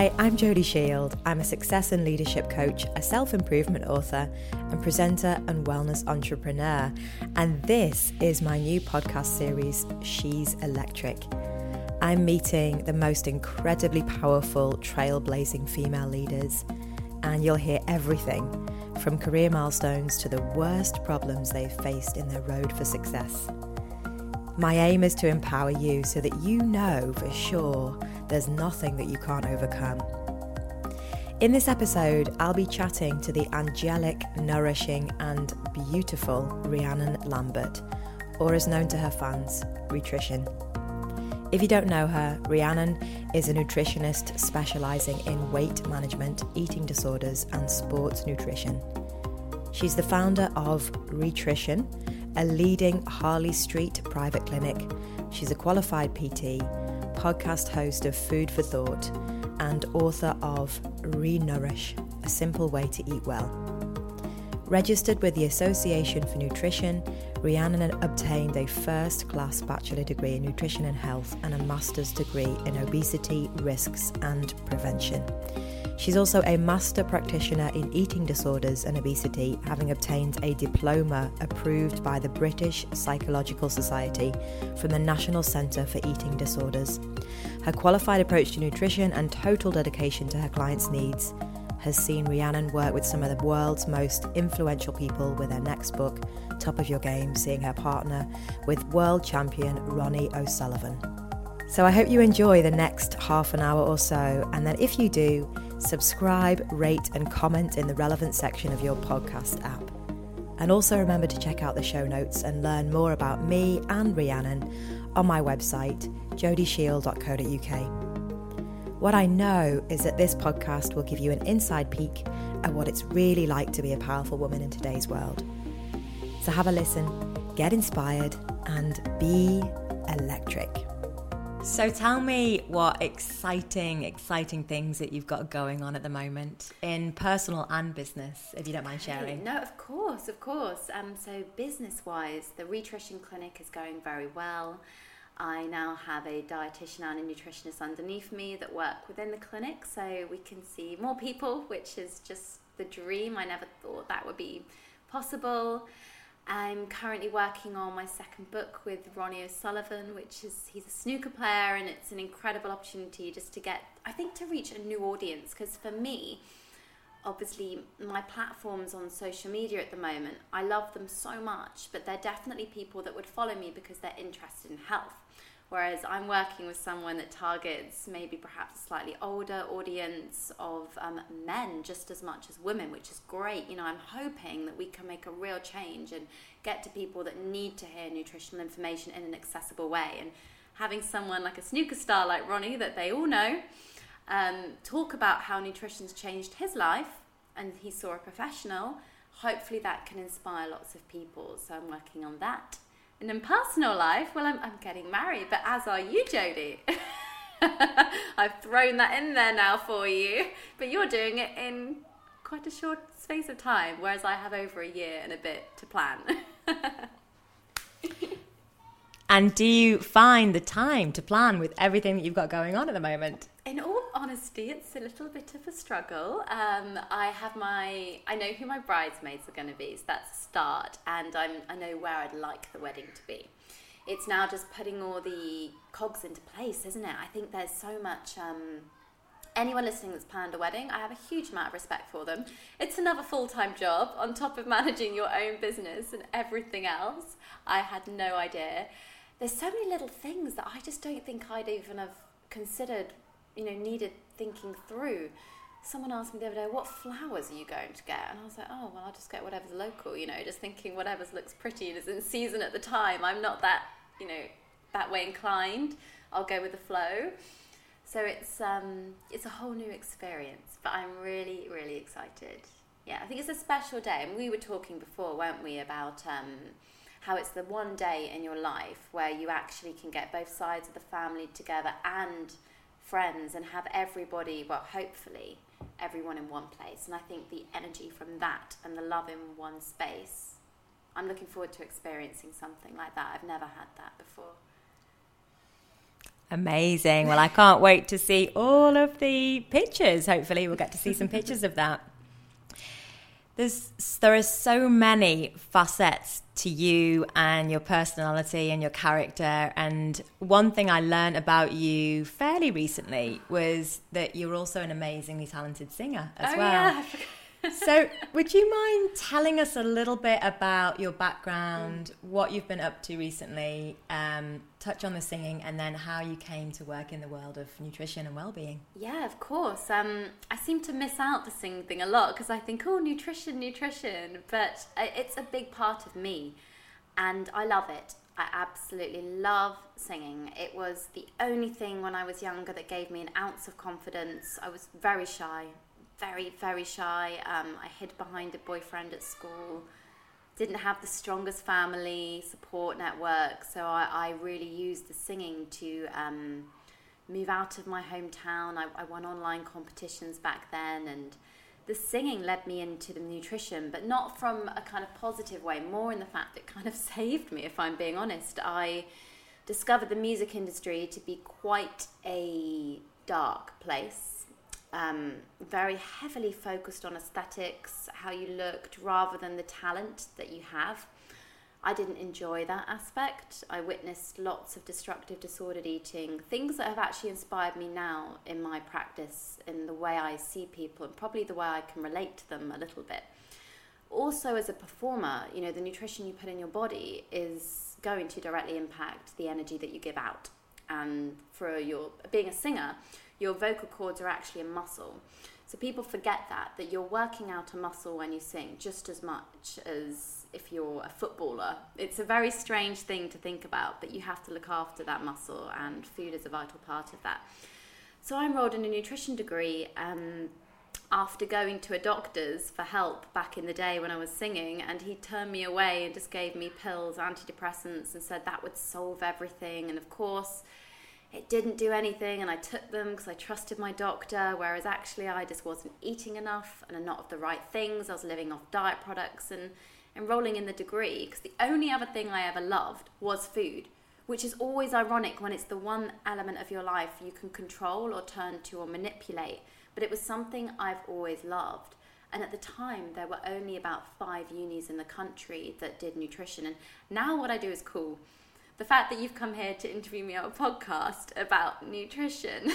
Hi, I'm Jodie Shield. I'm a success and leadership coach, a self improvement author, and presenter and wellness entrepreneur. And this is my new podcast series, She's Electric. I'm meeting the most incredibly powerful, trailblazing female leaders, and you'll hear everything from career milestones to the worst problems they've faced in their road for success. My aim is to empower you so that you know for sure there's nothing that you can't overcome. In this episode, I'll be chatting to the angelic, nourishing, and beautiful Rhiannon Lambert, or as known to her fans, Rhitrition. If you don't know her, Rhiannon is a nutritionist specialising in weight management, eating disorders, and sports nutrition. She's the founder of Rhitrition, a leading Harley Street private clinic. She's a qualified PT, podcast host of Food for Thought, and author of Renourish A Simple Way to Eat Well. Registered with the Association for Nutrition, Rhiannon obtained a first class bachelor degree in nutrition and health and a master's degree in obesity risks and prevention. She's also a master practitioner in eating disorders and obesity, having obtained a diploma approved by the British Psychological Society from the National Centre for Eating Disorders. Her qualified approach to nutrition and total dedication to her clients' needs has seen Rhiannon work with some of the world's most influential people with her next book, Top of Your Game, seeing her partner with world champion Ronnie O'Sullivan. So I hope you enjoy the next half an hour or so, and then if you do, subscribe, rate, and comment in the relevant section of your podcast app. And also remember to check out the show notes and learn more about me and Rhiannon on my website, jodieshield.co.uk. What I know is that this podcast will give you an inside peek at what it's really like to be a powerful woman in today's world. So have a listen, get inspired, and be electric. So tell me what exciting, exciting things that you've got going on at the moment in personal and business, if you don't mind sharing. No, of course, of course. Um, so business wise, the Rhitrition Clinic is going very well. I now have a dietitian and a nutritionist underneath me that work within the clinic, so we can see more people, which is just the dream. I never thought that would be possible. I'm currently working on my second book with Ronnie O'Sullivan, which is he's a snooker player, and it's an incredible opportunity just to get, I think, to reach a new audience. Because for me, obviously, my platforms on social media at the moment, I love them so much, but they're definitely people that would follow me because they're interested in health. Whereas I'm working with someone that targets maybe perhaps a slightly older audience of um, men just as much as women, which is great. You know, I'm hoping that we can make a real change and get to people that need to hear nutritional information in an accessible way. And having someone like a snooker star like Ronnie, that they all know, um, talk about how nutrition's changed his life and he saw a professional, hopefully that can inspire lots of people. So I'm working on that. And in personal life, well, I'm, I'm getting married, but as are you, Jodie. I've thrown that in there now for you, but you're doing it in quite a short space of time, whereas I have over a year and a bit to plan. and do you find the time to plan with everything that you've got going on at the moment? In all honesty, it's a little bit of a struggle. Um, I have my, I know who my bridesmaids are going to be, so that's a start, and I'm, I know where I'd like the wedding to be. It's now just putting all the cogs into place, isn't it? I think there's so much. Um, anyone listening that's planned a wedding, I have a huge amount of respect for them. It's another full time job on top of managing your own business and everything else. I had no idea. There's so many little things that I just don't think I'd even have considered you know, needed thinking through. Someone asked me the other day, what flowers are you going to get? And I was like, oh, well, I'll just get whatever's local, you know, just thinking whatever's looks pretty and is in season at the time. I'm not that, you know, that way inclined. I'll go with the flow. So it's um, it's a whole new experience, but I'm really, really excited. Yeah, I think it's a special day. And we were talking before, weren't we, about um, how it's the one day in your life where you actually can get both sides of the family together and friends and have everybody, well, hopefully, everyone in one place. And I think the energy from that and the love in one space, I'm looking forward to experiencing something like that. I've never had that before. Amazing. Well, I can't wait to see all of the pictures. Hopefully, we'll get to see some pictures of that. There's, there are so many facets to you and your personality and your character. And one thing I learned about you fairly recently was that you're also an amazingly talented singer as oh, well. Yeah so, would you mind telling us a little bit about your background, what you've been up to recently, um, touch on the singing, and then how you came to work in the world of nutrition and well-being? Yeah, of course. Um, I seem to miss out the singing thing a lot because I think, oh, nutrition, nutrition, but it's a big part of me, and I love it. I absolutely love singing. It was the only thing when I was younger that gave me an ounce of confidence. I was very shy, very, very shy. Um, I hid behind a boyfriend at school. Didn't have the strongest family support network, so I, I really used the singing to um, move out of my hometown. I, I won online competitions back then, and the singing led me into the nutrition, but not from a kind of positive way, more in the fact it kind of saved me, if I'm being honest. I discovered the music industry to be quite a dark place um, very heavily focused on aesthetics, how you looked, rather than the talent that you have. I didn't enjoy that aspect. I witnessed lots of destructive, disordered eating, things that have actually inspired me now in my practice, in the way I see people, and probably the way I can relate to them a little bit. Also, as a performer, you know, the nutrition you put in your body is going to directly impact the energy that you give out. And for your being a singer, your vocal cords are actually a muscle. So people forget that, that you're working out a muscle when you sing just as much as if you're a footballer. It's a very strange thing to think about, but you have to look after that muscle, and food is a vital part of that. So I enrolled in a nutrition degree um, after going to a doctor's for help back in the day when I was singing, and he turned me away and just gave me pills, antidepressants, and said that would solve everything. And of course, it didn't do anything and I took them because I trusted my doctor, whereas actually I just wasn't eating enough and not of the right things. I was living off diet products and enrolling in the degree because the only other thing I ever loved was food, which is always ironic when it's the one element of your life you can control or turn to or manipulate. But it was something I've always loved. And at the time, there were only about five unis in the country that did nutrition. And now what I do is cool the fact that you've come here to interview me on a podcast about nutrition.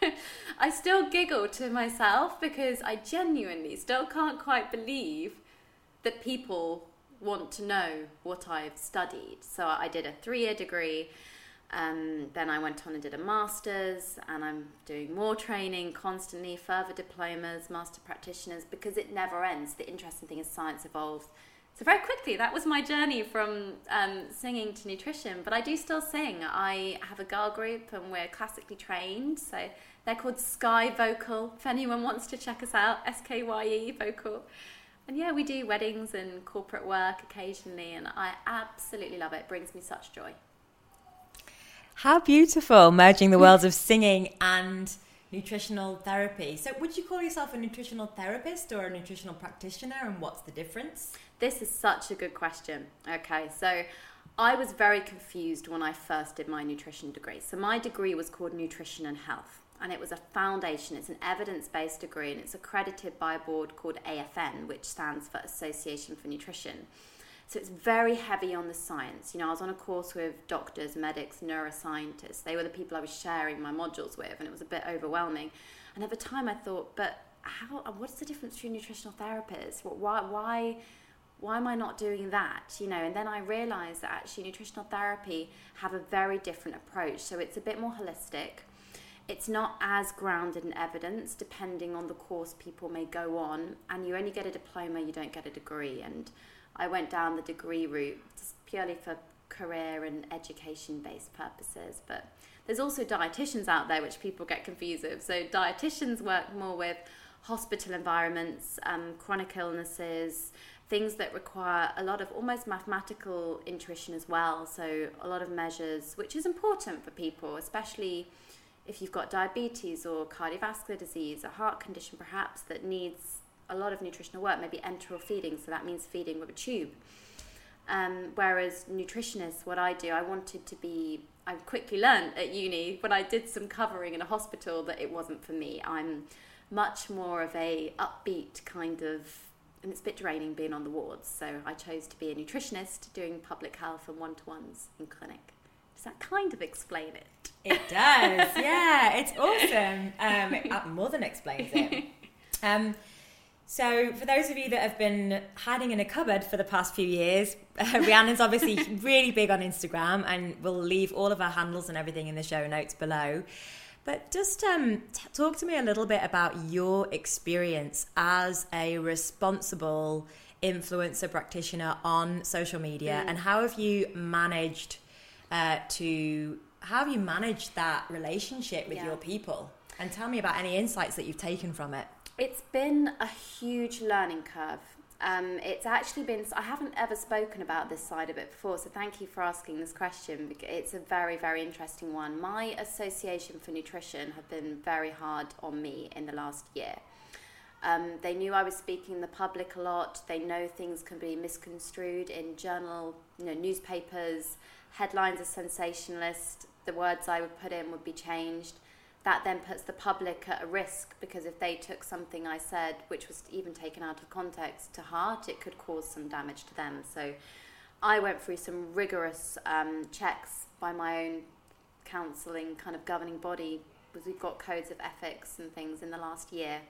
I still giggle to myself because I genuinely still can't quite believe that people want to know what I've studied. So I did a three year degree, um, then I went on and did a master's, and I'm doing more training constantly, further diplomas, master practitioners, because it never ends. The interesting thing is science evolves so very quickly, that was my journey from um, singing to nutrition. But I do still sing. I have a girl group, and we're classically trained. So they're called Skye Vocal. If anyone wants to check us out, S K Y E Vocal. And yeah, we do weddings and corporate work occasionally, and I absolutely love it. It brings me such joy. How beautiful merging the worlds of singing and nutritional therapy. So, would you call yourself a nutritional therapist or a nutritional practitioner, and what's the difference? This is such a good question. Okay, so I was very confused when I first did my nutrition degree. So, my degree was called Nutrition and Health, and it was a foundation, it's an evidence based degree, and it's accredited by a board called AFN, which stands for Association for Nutrition. So it's very heavy on the science. You know, I was on a course with doctors, medics, neuroscientists. They were the people I was sharing my modules with, and it was a bit overwhelming. And at the time, I thought, but how? Uh, what's the difference between nutritional therapists? Why? Why? why am I not doing that? You know, and then I realized that actually nutritional therapy have a very different approach. So it's a bit more holistic. It's not as grounded in evidence, depending on the course people may go on. And you only get a diploma, you don't get a degree. And I went down the degree route just purely for career and education based purposes. But there's also dietitians out there, which people get confused with. So dietitians work more with hospital environments, um, chronic illnesses, things that require a lot of almost mathematical intuition as well. So, a lot of measures, which is important for people, especially if you've got diabetes or cardiovascular disease, a heart condition perhaps that needs a lot of nutritional work, maybe enteral feeding, so that means feeding with a tube. Um, whereas nutritionists, what I do, I wanted to be I quickly learned at uni when I did some covering in a hospital that it wasn't for me. I'm much more of a upbeat kind of and it's a bit draining being on the wards. So I chose to be a nutritionist doing public health and one to ones in clinic. Does that kind of explain it? It does, yeah. It's awesome. Um, it more than explains it. Um, so, for those of you that have been hiding in a cupboard for the past few years, uh, Rhiannon's obviously really big on Instagram, and we'll leave all of our handles and everything in the show notes below. But just um, t- talk to me a little bit about your experience as a responsible influencer practitioner on social media, mm. and how have you managed uh, to how have you managed that relationship with yeah. your people? And tell me about any insights that you've taken from it. It's been a huge learning curve um, it's actually been, I haven't ever spoken about this side of it before, so thank you for asking this question. It's a very, very interesting one. My Association for Nutrition have been very hard on me in the last year. Um, they knew I was speaking in the public a lot. They know things can be misconstrued in journal, you know, newspapers. Headlines are sensationalist. The words I would put in would be changed that then puts the public at a risk because if they took something I said, which was even taken out of context, to heart, it could cause some damage to them. So I went through some rigorous um, checks by my own counselling kind of governing body because we've got codes of ethics and things in the last year.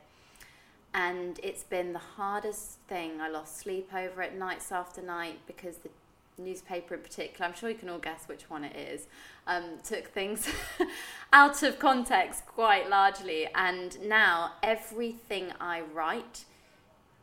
And it's been the hardest thing. I lost sleep over it nights after night because the newspaper in particular, I'm sure you can all guess which one it is, um, took things out of context quite largely. And now everything I write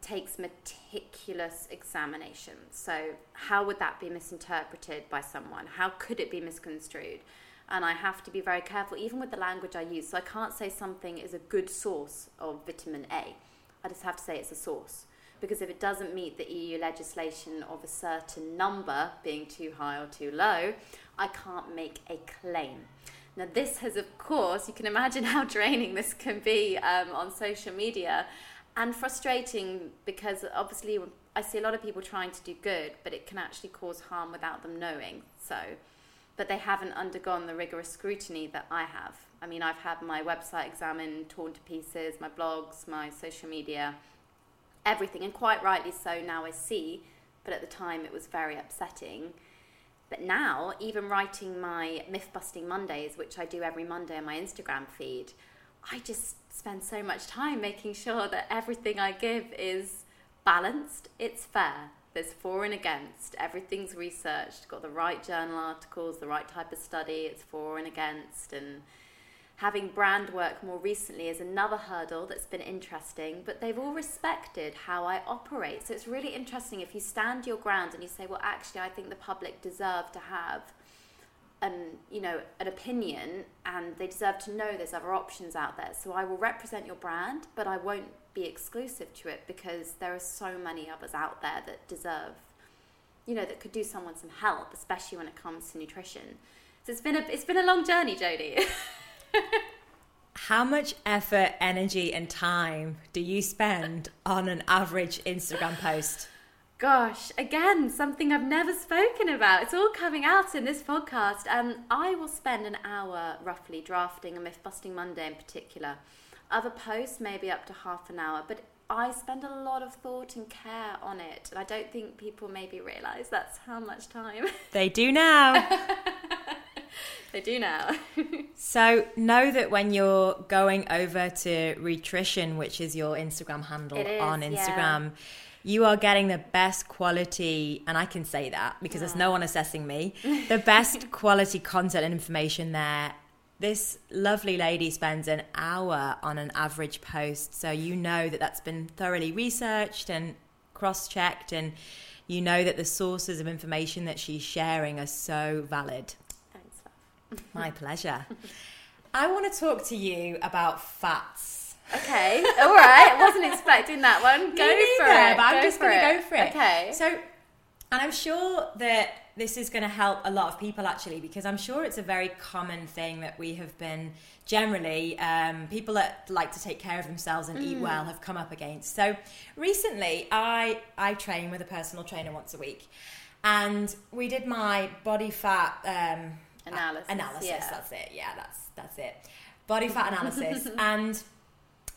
takes meticulous examination. So, how would that be misinterpreted by someone? How could it be misconstrued? And I have to be very careful, even with the language I use. So, I can't say something is a good source of vitamin A. I just have to say it's a source because if it doesn't meet the EU legislation of a certain number being too high or too low, I can't make a claim. Now, this has, of course, you can imagine how draining this can be um, on social media and frustrating because obviously I see a lot of people trying to do good, but it can actually cause harm without them knowing. So, but they haven't undergone the rigorous scrutiny that I have. I mean, I've had my website examined, torn to pieces, my blogs, my social media everything, and quite rightly so now I see, but at the time it was very upsetting. But now, even writing my Myth Busting Mondays, which I do every Monday on my Instagram feed, I just spend so much time making sure that everything I give is balanced, it's fair. There's for and against, everything's researched, got the right journal articles, the right type of study, it's for and against, and having brand work more recently is another hurdle that's been interesting, but they've all respected how I operate. So it's really interesting if you stand your ground and you say, well, actually, I think the public deserve to have an you know an opinion and they deserve to know there's other options out there. So i will represent your brand but i won't be exclusive to it because there are so many others out there that deserve you know that could do someone some help especially when it comes to nutrition. So it's been a it's been a long journey jodie How much effort, energy, and time do you spend on an average Instagram post? Gosh, again, something I've never spoken about. It's all coming out in this podcast. Um, I will spend an hour roughly drafting a Myth Busting Monday in particular. Other posts, maybe up to half an hour, but I spend a lot of thought and care on it. And I don't think people maybe realise that's how much time. They do now. they do now. so know that when you're going over to Rhitrition, which is your Instagram handle is, on Instagram, yeah. you are getting the best quality, and I can say that because there's no ah. one assessing me, the best quality content and information there. This lovely lady spends an hour on an average post, so you know that that's been thoroughly researched and cross checked, and you know that the sources of information that she's sharing are so valid. My pleasure. I want to talk to you about fats. Okay, all right. I wasn't expecting that one. Go Me for it. But I'm just going to go for it. Okay. So, and I'm sure that this is going to help a lot of people actually, because I'm sure it's a very common thing that we have been generally um, people that like to take care of themselves and mm. eat well have come up against. So recently, I I train with a personal trainer once a week, and we did my body fat. Um, analysis. analysis. yeah. That's it. Yeah, that's that's it. Body fat analysis, and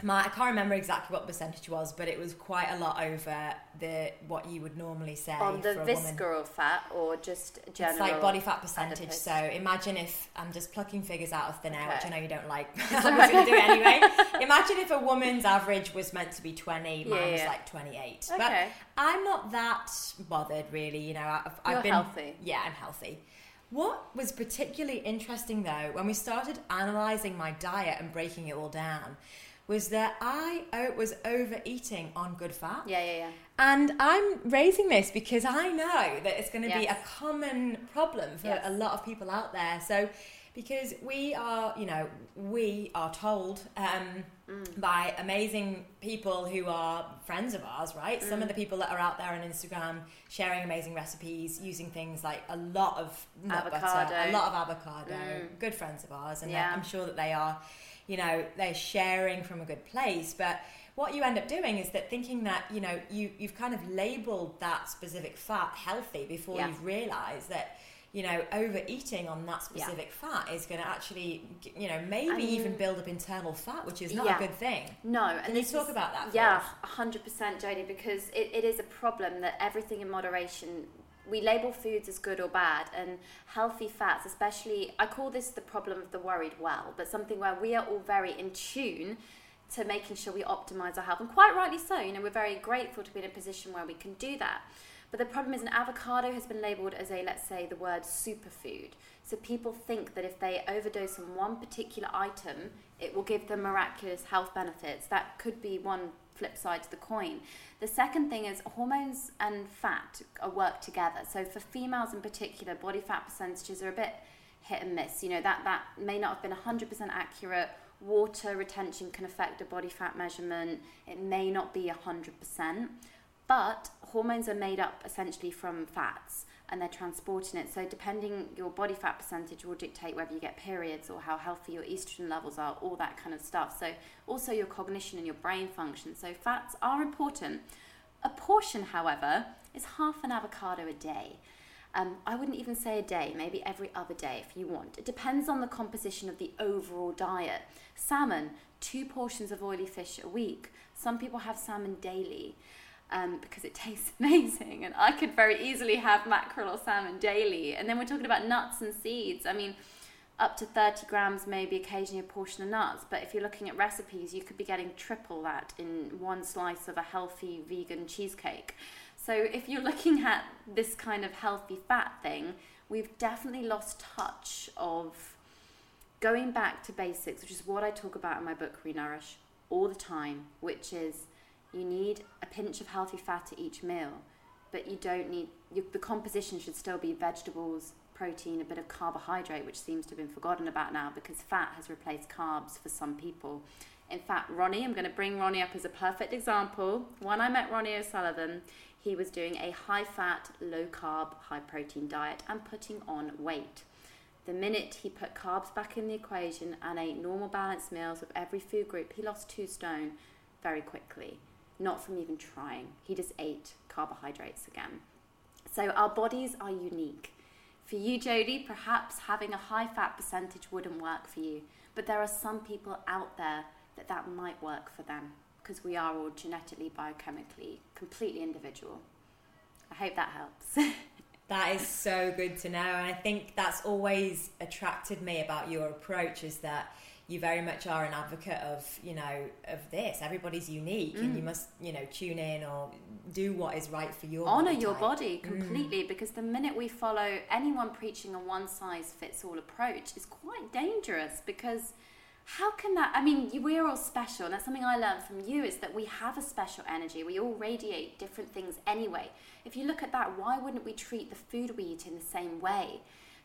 my I can't remember exactly what percentage was, but it was quite a lot over the what you would normally say On the for a woman. visceral fat or just general? It's like body fat percentage. adipose? So imagine if I'm just plucking figures out of thin air, which I know you don't like. but I'm just going to do it anyway. imagine if a woman's average was meant to be 20, mine Yeah, was like 28. But I'm not that bothered, really. You know, I've, I've been healthy. Yeah, I'm healthy. What was particularly interesting though, when we started analysing my diet and breaking it all down, was that I was overeating on good fat. Yeah, yeah, yeah. And I'm raising this because I know that it's going to be a common problem for Yes. a lot of people out there. So, because we are, you know, we are told um, Mm. by amazing people who are friends of ours, right? Some Mm. of the people that are out there on Instagram sharing amazing recipes, using things like a lot of nut butter, Avocado. a lot of avocado, Mm. good friends of ours, and Yeah. I'm sure that they are, you know, they're sharing from a good place, but what you end up doing is that thinking that you know you you've kind of labeled that specific fat healthy before Yeah. you've realised that you know overeating on that Yeah. specific fat is going to actually you know maybe I mean- even build up internal fat which is not Yeah. a good thing No, and Can you talk is- about that, Yeah, hundred percent, Jodie, because it, it is a problem that everything in moderation. We label foods as good or bad, and healthy fats, especially. I call this the problem of the worried well, but something where we are all very in tune to making sure we optimize our health, and quite rightly so. You know, we're very grateful to be in a position where we can do that. But the problem is, an avocado has been labeled as a, let's say, the word superfood. So people think that if they overdose on one particular item, it will give them miraculous health benefits. That could be one flip side to the coin. The second thing is hormones and fat work together. So for females in particular, body fat percentages are a bit hit and miss. You know, that, that may not have been 100% accurate. Water retention can affect a body fat measurement. It may not be 100%. But hormones are made up essentially from fats and they're transporting it. So depending your body fat percentage will dictate whether you get periods or how healthy your estrogen levels are, all that kind of stuff. So also your cognition and your brain function. So fats are important. A portion, however, is half an avocado a day. Um, I wouldn't even say a day, maybe every other day if you want. It depends on the composition of the overall diet. Salmon, two portions of oily fish a week. Some people have salmon daily um, because it tastes amazing, and I could very easily have mackerel or salmon daily. And then we're talking about nuts and seeds. I mean, up to 30 grams, maybe occasionally a portion of nuts. But if you're looking at recipes, you could be getting triple that in one slice of a healthy vegan cheesecake. So if you're looking at this kind of healthy fat thing, we've definitely lost touch of going back to basics, which is what I talk about in my book, Renourish, all the time, which is you need a pinch of healthy fat at each meal, but you don't need, you, the composition should still be vegetables, protein, a bit of carbohydrate, which seems to have been forgotten about now because fat has replaced carbs for some people. In fact, Ronnie, I'm going to bring Ronnie up as a perfect example. When I met Ronnie O'Sullivan, he was doing a high fat, low carb, high protein diet and putting on weight. The minute he put carbs back in the equation and ate normal balanced meals of every food group, he lost two stone very quickly. Not from even trying. He just ate carbohydrates again. So our bodies are unique. For you, Jodie, perhaps having a high fat percentage wouldn't work for you, but there are some people out there that that might work for them because we are all genetically, biochemically, completely individual. I hope that helps. That is so good to know. And I think that's always attracted me about your approach is that you very much are an advocate of, you know, of this. Everybody's unique and you mm. must, you know, tune in or do what is right for your honor your body mm. completely because the minute we follow anyone preaching a one size fits all approach is quite dangerous because how can that i mean we're all special and that's something i learned from you is that we have a special energy. We all radiate different things anyway. If you look at that why wouldn't we treat the food we eat in the same way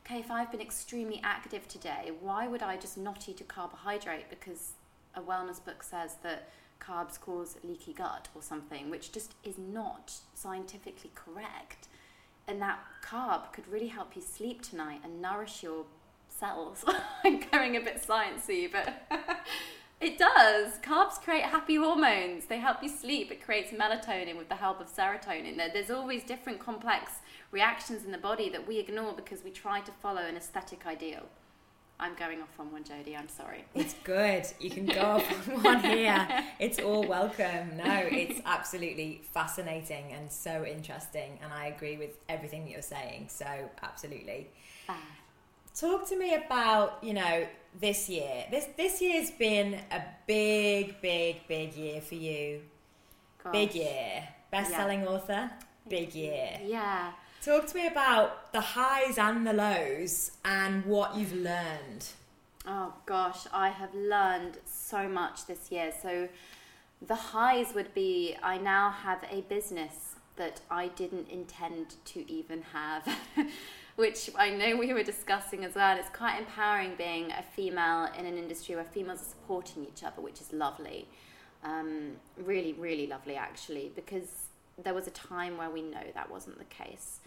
okay if i've been extremely active today why would i just not eat a carbohydrate because a wellness book says that carbs cause leaky gut or something, which just is not scientifically correct. And that carb could really help you sleep tonight and nourish your cells. I'm going a bit sciencey, but it does. Carbs create happy hormones. They help you sleep. It creates melatonin with the help of serotonin. There's always different complex reactions in the body that we ignore because we try to follow an aesthetic ideal. I'm going off on one, Jodie. I'm sorry. It's good. You can go off on one here. It's all welcome. No, it's absolutely fascinating and so interesting. And I agree with everything that you're saying. So, absolutely. Ah. Talk to me about, you know, this year. This this year's been a big, big, big year for you. Gosh. Big year. Best selling yeah. author. Big year. Yeah. Talk to me about the highs and the lows and what you've learned. Oh gosh, I have learned so much this year. So the highs would be I now have a business that I didn't intend to even have. Which I know we were discussing as well. It's quite empowering being a female in an industry where females are supporting each other, which is lovely. Um, really, really lovely, actually, because there was a time where we know that wasn't the case.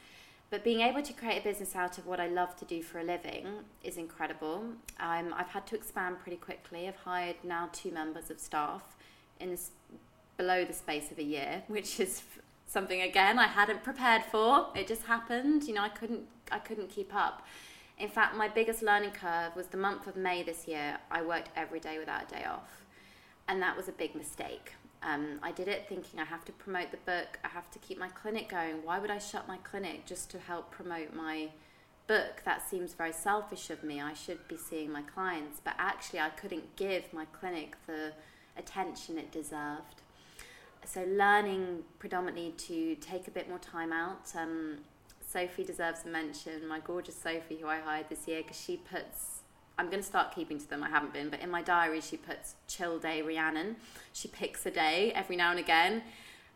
But being able to create a business out of what I love to do for a living is incredible. Um, I've had to expand pretty quickly. I've hired now two members of staff in this below the space of a year, which is something again I hadn't prepared for. It just happened. You know, I couldn't I couldn't keep up. In fact, my biggest learning curve was the month of May this year. I worked every day without a day off, and that was a big mistake. Um, I did it thinking I have to promote the book, I have to keep my clinic going. Why would I shut my clinic just to help promote my book? That seems very selfish of me. I should be seeing my clients, but actually, I couldn't give my clinic the attention it deserved. So, learning predominantly to take a bit more time out. Um, Sophie deserves a mention, my gorgeous Sophie, who I hired this year, because she puts I'm going to start keeping to them. I haven't been, but in my diary, she puts chill day Rhiannon. She picks a day every now and again.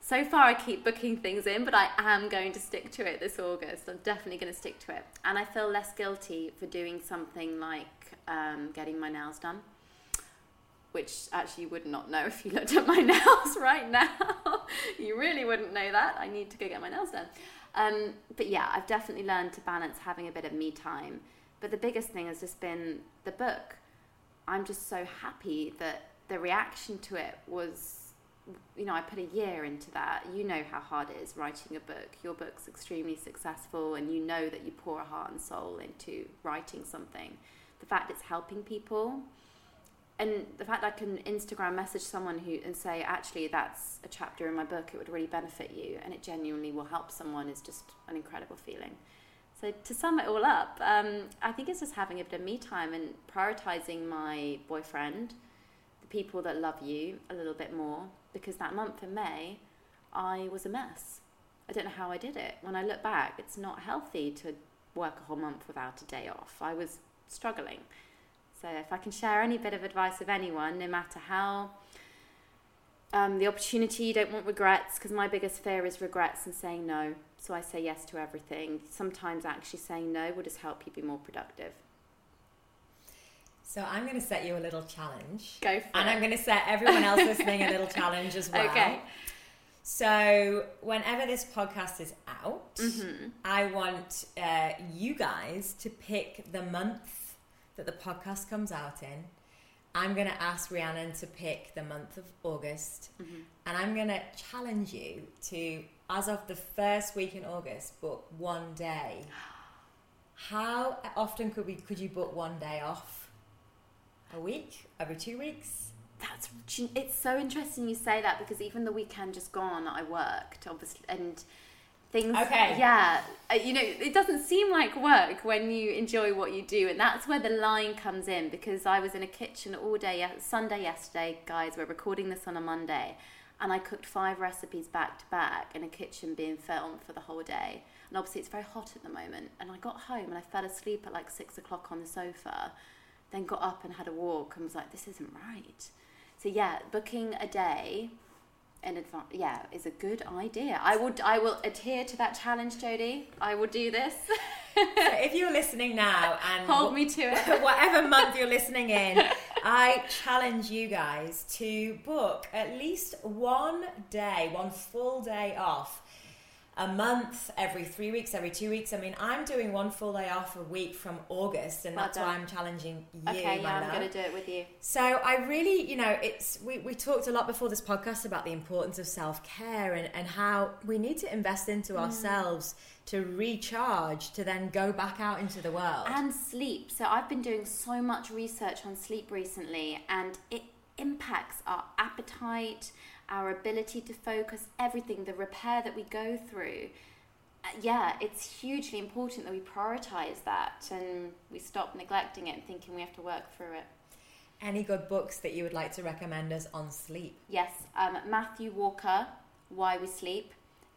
So far, I keep booking things in, but I am going to stick to it this August. I'm definitely going to stick to it. And I feel less guilty for doing something like um, getting my nails done, which actually you would not know if you looked at my nails right now. you really wouldn't know that. I need to go get my nails done. Um, but yeah, I've definitely learned to balance having a bit of me time but the biggest thing has just been the book. I'm just so happy that the reaction to it was, you know, I put a year into that. You know how hard it is writing a book. Your book's extremely successful, and you know that you pour a heart and soul into writing something. The fact it's helping people, and the fact I can Instagram message someone who and say, actually, that's a chapter in my book. It would really benefit you, and it genuinely will help someone is just an incredible feeling. So to sum it all up, um, I think it's just having a bit of me time and prioritizing my boyfriend, the people that love you a little bit more, because that month in May, I was a mess. I don't know how I did it. When I look back, it's not healthy to work a whole month without a day off. I was struggling. So if I can share any bit of advice with anyone, no matter how um, the opportunity, you don't want regrets, because my biggest fear is regrets and saying no. So I say yes to everything. Sometimes actually saying no will just help you be more productive. So I'm going to set you a little challenge. Go for and it. I'm going to set everyone else listening a little challenge as well. Okay. So whenever this podcast is out, mm-hmm. I want uh, you guys to pick the month that the podcast comes out in. I'm going to ask Rhiannon to pick the month of August, mm-hmm. and I'm going to challenge you to as of the first week in August, book one day. How often could we could you book one day off? A week? Every two weeks? That's it's so interesting you say that because even the weekend just gone, I worked obviously and things. Okay. Yeah, uh, you know, it doesn't seem like work when you enjoy what you do, and that's where the line comes in. Because I was in a kitchen all day Sunday yesterday, guys. We're recording this on a Monday, and I cooked five recipes back to back in a kitchen being filmed for the whole day. And obviously, it's very hot at the moment. And I got home and I fell asleep at like six o'clock on the sofa, then got up and had a walk and was like, this isn't right. So, yeah, booking a day advance, yeah, is a good idea. I would, I will adhere to that challenge, Jodie. I will do this. so if you're listening now and hold me to it, whatever month you're listening in, I challenge you guys to book at least one day, one full day off. A month, every three weeks, every two weeks. I mean, I'm doing one full day off a week from August, and Well that's done. why I'm challenging you. okay, yeah, I'm going to do it with you. So I really, you know, it's we, we talked a lot before this podcast about the importance of self care and, and how we need to invest into Mm. ourselves to recharge to then go back out into the world. And sleep. So I've been doing so much research on sleep recently, and it impacts our appetite, our ability to focus, everything, the repair that we go through. Uh, Yeah, it's hugely important that we prioritize that and we stop neglecting it and thinking we have to work through it. Any good books that you would like to recommend us on sleep? Yes, um, Matthew Walker, Why We Sleep,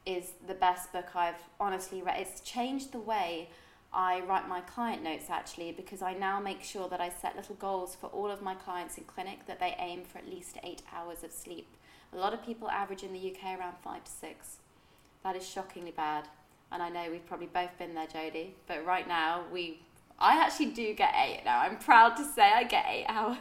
is the best book I've honestly read. It's changed the way I write my client notes actually because I now make sure that I set little goals for all of my clients in clinic that they aim for at least eight hours of sleep. A lot of people average in the UK around five to six. That is shockingly bad. And I know we've probably both been there, Jodie. But right now, we, I actually do get eight now. I'm proud to say I get eight hours,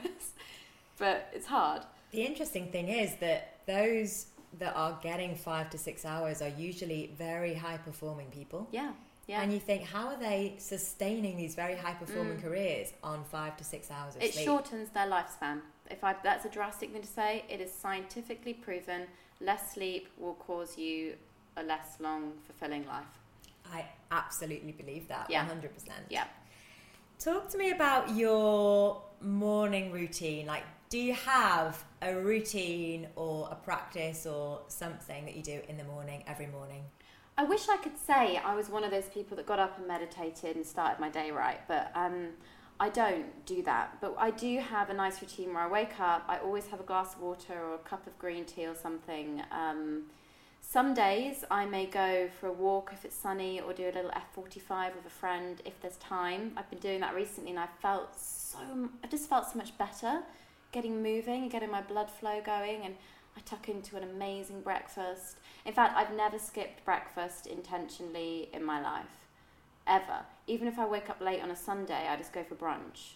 but it's hard. The interesting thing is that those that are getting five to six hours are usually very high performing people. Yeah, yeah. And you think, how are they sustaining these very high performing careers on five to six hours of Mm. it sleep? shortens their lifespan. If I, that's a drastic thing to say, it is scientifically proven less sleep will cause you a less long, fulfilling life. I absolutely believe that, Yeah. 100%. Yeah. Talk to me about your morning routine. Like, do you have a routine or a practice or something that you do in the morning, every morning? I wish I could say I was one of those people that got up and meditated and started my day right, but um, I don't do that. But I do have a nice routine where I wake up, I always have a glass of water or a cup of green tea or something. Um, some days I may go for a walk if it's sunny or do a little F45 with a friend if there's time. I've been doing that recently and I felt so, I just felt so much better getting moving and getting my blood flow going and I tuck into an amazing breakfast. In fact, I've never skipped breakfast intentionally in my life, ever. Even if I wake up late on a Sunday, I just go for brunch.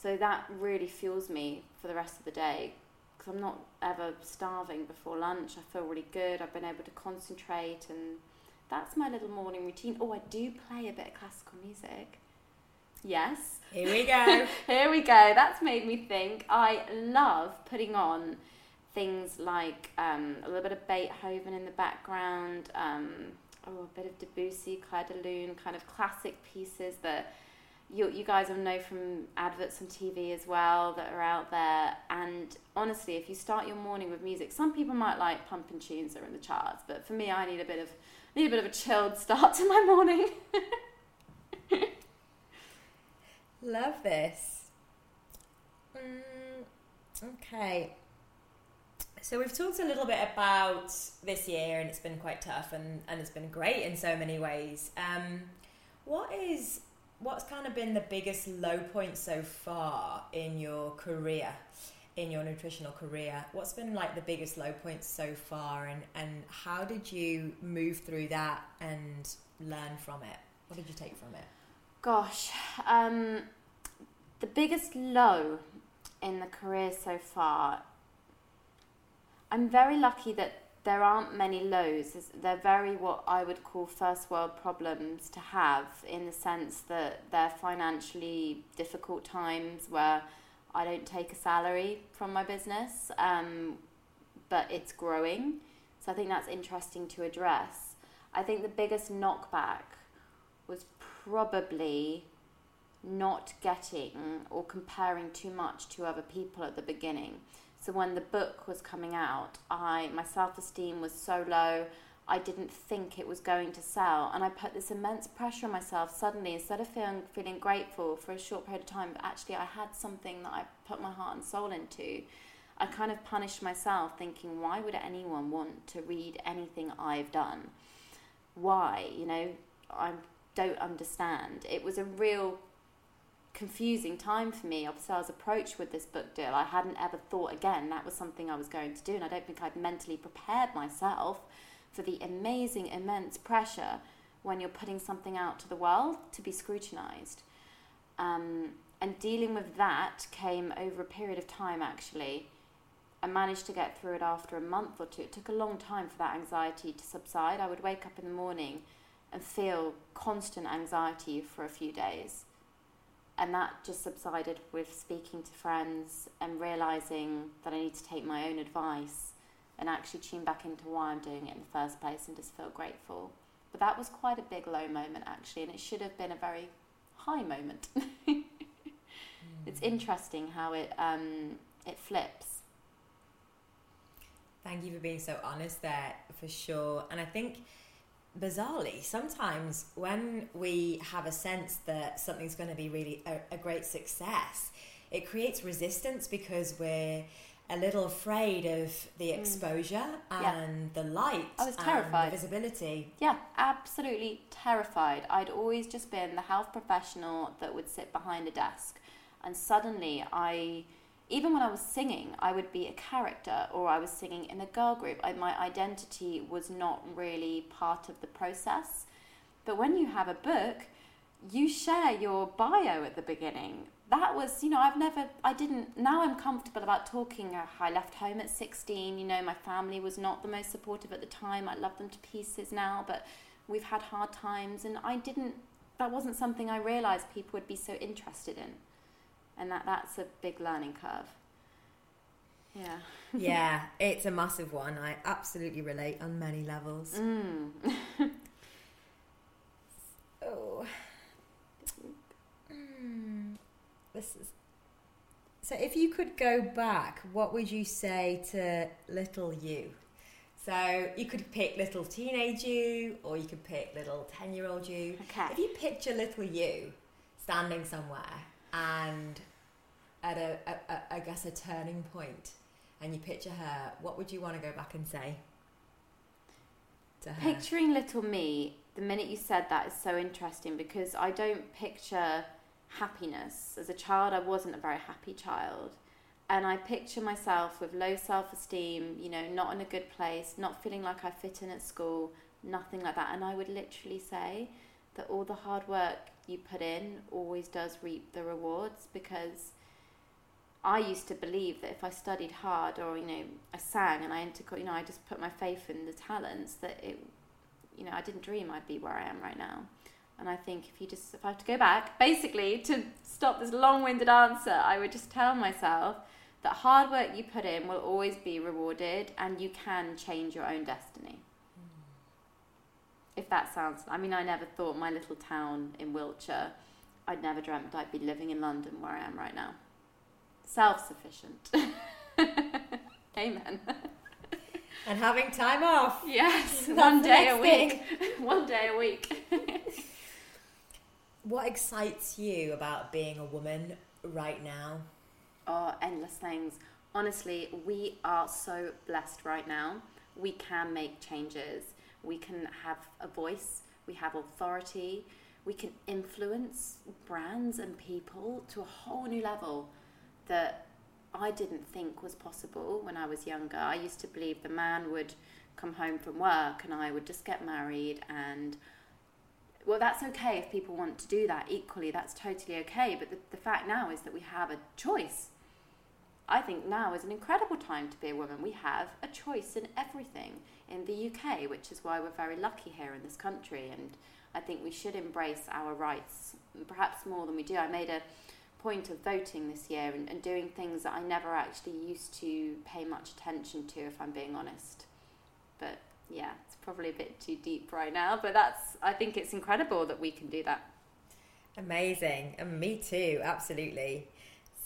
So that really fuels me for the rest of the day because I'm not ever starving before lunch. I feel really good. I've been able to concentrate, and that's my little morning routine. Oh, I do play a bit of classical music. Yes. Here we go. Here we go. That's made me think. I love putting on things like um, a little bit of Beethoven in the background, um, oh, a bit of Debussy, Clair de Lune, kind of classic pieces that you, you guys will know from adverts on TV as well that are out there. And honestly, if you start your morning with music, some people might like pumping tunes that are in the charts, but for me, I need a bit of need a bit of a chilled start to my morning. Love this. Mm, okay. So we've talked a little bit about this year, and it's been quite tough, and, and it's been great in so many ways. Um, what is what's kind of been the biggest low point so far in your career, in your nutritional career? What's been like the biggest low points so far, and and how did you move through that and learn from it? What did you take from it? Gosh, um, the biggest low in the career so far. I'm very lucky that there aren't many lows. They're very what I would call first world problems to have, in the sense that they're financially difficult times where I don't take a salary from my business, um, but it's growing. So I think that's interesting to address. I think the biggest knockback was probably not getting or comparing too much to other people at the beginning. So when the book was coming out, I my self-esteem was so low. I didn't think it was going to sell, and I put this immense pressure on myself. Suddenly, instead of feeling feeling grateful for a short period of time, but actually I had something that I put my heart and soul into. I kind of punished myself, thinking, why would anyone want to read anything I've done? Why? You know, I don't understand. It was a real confusing time for me. Obviously, I was approached with this book deal. I hadn't ever thought again that was something I was going to do, and I don't think I'd mentally prepared myself for the amazing, immense pressure when you're putting something out to the world to be scrutinized. Um, and dealing with that came over a period of time, actually. I managed to get through it after a month or two. It took a long time for that anxiety to subside. I would wake up in the morning and feel constant anxiety for a few days. And that just subsided with speaking to friends and realizing that I need to take my own advice and actually tune back into why I'm doing it in the first place and just feel grateful. But that was quite a big low moment actually, and it should have been a very high moment. mm. It's interesting how it um, it flips Thank you for being so honest there, for sure. And I think, bizarrely, sometimes when we have a sense that something's going to be really a, a great success, it creates resistance because we're a little afraid of the hmm. exposure mm. and the light. I was terrified. the visibility. Yeah, absolutely terrified. I'd always just been the health professional that would sit behind a desk. And suddenly I even when I was singing, I would be a character or I was singing in a girl group. I, my identity was not really part of the process. But when you have a book, you share your bio at the beginning. That was, you know, I've never, I didn't, now I'm comfortable about talking. Uh, I left home at 16, you know, my family was not the most supportive at the time. I love them to pieces now, but we've had hard times and I didn't, that wasn't something I realized people would be so interested in and that that's a big learning curve. Yeah. yeah, it's a massive one. I absolutely relate on many levels. Mm. oh. Mm. This is. So, if you could go back, what would you say to little you? So, you could pick little teenage you, or you could pick little 10 year old you. Okay. If you picture little you standing somewhere and at a, a, a, I guess a turning point and you picture her, what would you want to go back and say? Picturing little me, the minute you said that is so interesting because I don't picture happiness. As a child, I wasn't a very happy child. And I picture myself with low self esteem, you know, not in a good place, not feeling like I fit in at school, nothing like that. And I would literally say that all the hard work you put in always does reap the rewards because I used to believe that if I studied hard or you know I sang and I inter- you know I just put my faith in the talents that it you know I didn't dream I'd be where I am right now. And I think if you just if I have to go back, basically to stop this long-winded answer, I would just tell myself that hard work you put in will always be rewarded and you can change your own destiny. If that sounds I mean I never thought my little town in Wiltshire I'd never dreamt I'd be living in London where I am right now self sufficient. Amen. And having time off. Yes, one day a week. one day a week. what excites you about being a woman right now? Oh, endless things. Honestly, we are so blessed right now. We can make changes. We can have a voice. We have authority. We can influence brands and people to a whole new level that I didn't think was possible when I was younger. I used to believe the man would come home from work and I would just get married and well that's okay if people want to do that equally that's totally okay but the, the fact now is that we have a choice I think now is an incredible time to be a woman. We have a choice in everything in the UK, which is why we're very lucky here in this country. And I think we should embrace our rights, perhaps more than we do. I made a point of voting this year and, and doing things that I never actually used to pay much attention to, if I'm being honest. But yeah, it's probably a bit too deep right now, but that's, I think it's incredible that we can do that. Amazing. And me too, absolutely.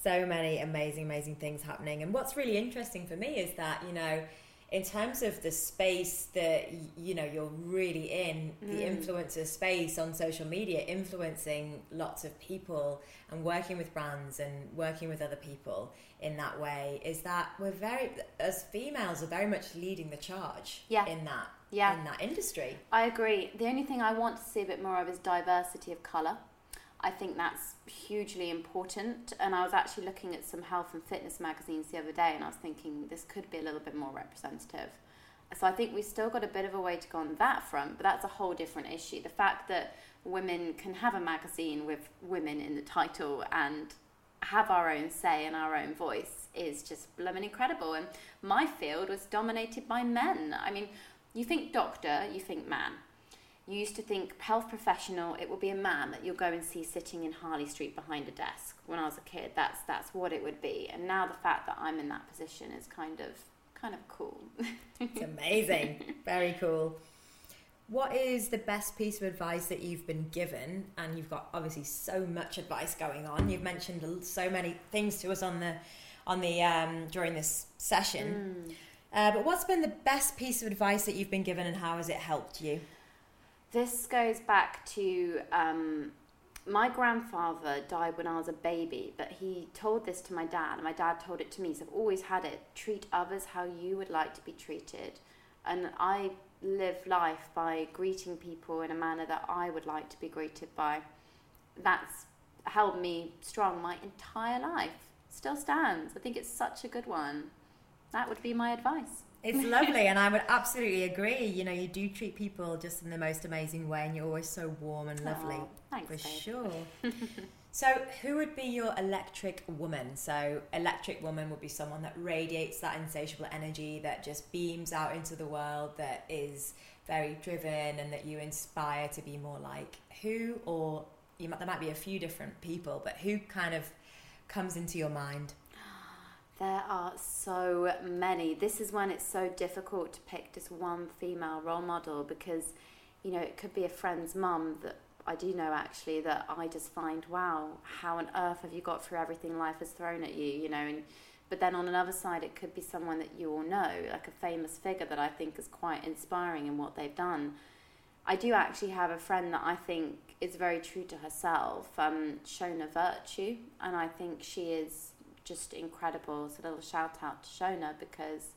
So many amazing, amazing things happening. And what's really interesting for me is that, you know, in terms of the space that you know you're really in the mm. influencer space on social media influencing lots of people and working with brands and working with other people in that way is that we're very as females are very much leading the charge yeah. in that yeah. in that industry i agree the only thing i want to see a bit more of is diversity of color I think that's hugely important. And I was actually looking at some health and fitness magazines the other day and I was thinking this could be a little bit more representative. So I think we've still got a bit of a way to go on that front, but that's a whole different issue. The fact that women can have a magazine with women in the title and have our own say and our own voice is just blooming incredible. And my field was dominated by men. I mean, you think doctor, you think man. You used to think health professional, it will be a man that you'll go and see sitting in Harley Street behind a desk. When I was a kid, that's that's what it would be. And now the fact that I'm in that position is kind of kind of cool. it's amazing. Very cool. What is the best piece of advice that you've been given? And you've got obviously so much advice going on. You've mentioned so many things to us on the on the um, during this session. Mm. Uh, but what's been the best piece of advice that you've been given, and how has it helped you? This goes back to um, my grandfather died when I was a baby, but he told this to my dad, and my dad told it to me. So I've always had it: treat others how you would like to be treated. And I live life by greeting people in a manner that I would like to be greeted by. That's held me strong my entire life. Still stands. I think it's such a good one. That would be my advice. It's lovely, and I would absolutely agree. You know, you do treat people just in the most amazing way, and you're always so warm and lovely. Oh, thanks, for babe. sure. So, who would be your electric woman? So, electric woman would be someone that radiates that insatiable energy that just beams out into the world, that is very driven, and that you inspire to be more like. Who, or you might, there might be a few different people, but who kind of comes into your mind? There are so many. This is when it's so difficult to pick just one female role model because, you know, it could be a friend's mum that I do know actually that I just find, wow, how on earth have you got through everything life has thrown at you, you know? And, but then on another side, it could be someone that you all know, like a famous figure that I think is quite inspiring in what they've done. I do actually have a friend that I think is very true to herself, um, Shona Vertue, and I think she is just incredible. So a little shout out to Shona because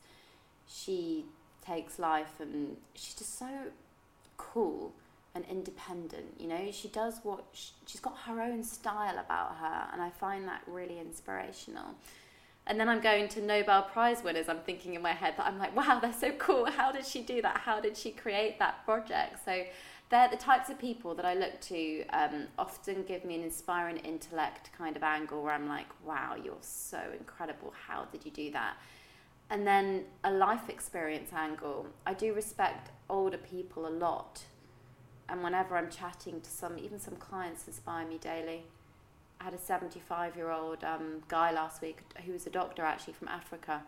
she takes life and she's just so cool and independent. You know, she does what she, she's got her own style about her, and I find that really inspirational. And then I'm going to Nobel Prize winners. I'm thinking in my head that I'm like, wow, they're so cool. How did she do that? How did she create that project? So they're the types of people that I look to. Um, often give me an inspiring intellect kind of angle where I'm like, wow, you're so incredible. How did you do that? And then a life experience angle. I do respect older people a lot and whenever I'm chatting to some, even some clients inspire me daily. I had a 75 year old um, guy last week who was a doctor actually from Africa,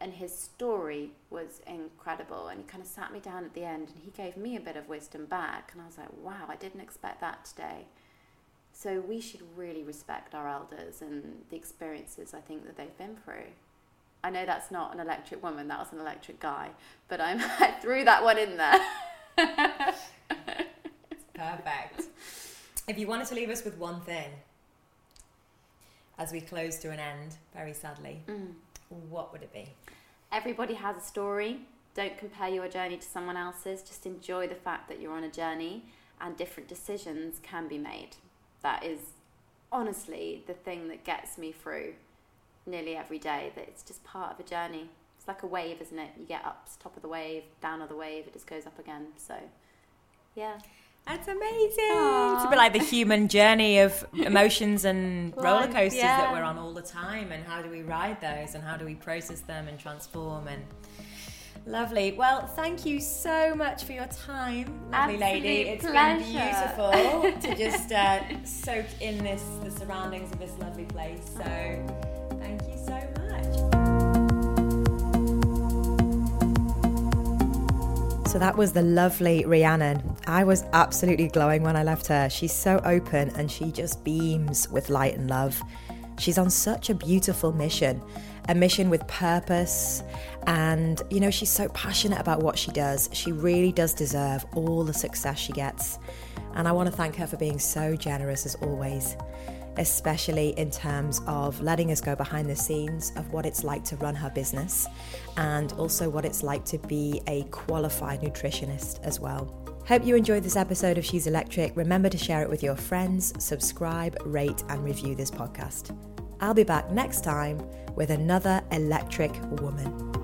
and his story was incredible. And he kind of sat me down at the end and he gave me a bit of wisdom back. And I was like, wow, I didn't expect that today. So we should really respect our elders and the experiences I think that they've been through. I know that's not an electric woman, that was an electric guy, but I'm, I threw that one in there. Perfect. If you wanted to leave us with one thing as we close to an end, very sadly, mm. What would it be? Everybody has a story. Don't compare your journey to someone else's. Just enjoy the fact that you're on a journey and different decisions can be made. That is honestly the thing that gets me through nearly every day, that it's just part of a journey. It's like a wave, isn't it? You get up top of the wave, down of the wave, it just goes up again. So, yeah. That's amazing. Aww. It's a bit like the human journey of emotions and roller coasters yeah. that we're on all the time, and how do we ride those, and how do we process them and transform and. Lovely. Well, thank you so much for your time, lovely Absolute lady. It's pleasure. been beautiful to just uh, soak in this the surroundings of this lovely place. So, thank you so much. So that was the lovely Rhiannon. I was absolutely glowing when I left her. She's so open and she just beams with light and love. She's on such a beautiful mission, a mission with purpose. And, you know, she's so passionate about what she does. She really does deserve all the success she gets. And I want to thank her for being so generous as always especially in terms of letting us go behind the scenes of what it's like to run her business and also what it's like to be a qualified nutritionist as well. Hope you enjoyed this episode of She's Electric. Remember to share it with your friends, subscribe, rate, and review this podcast. I'll be back next time with another electric woman.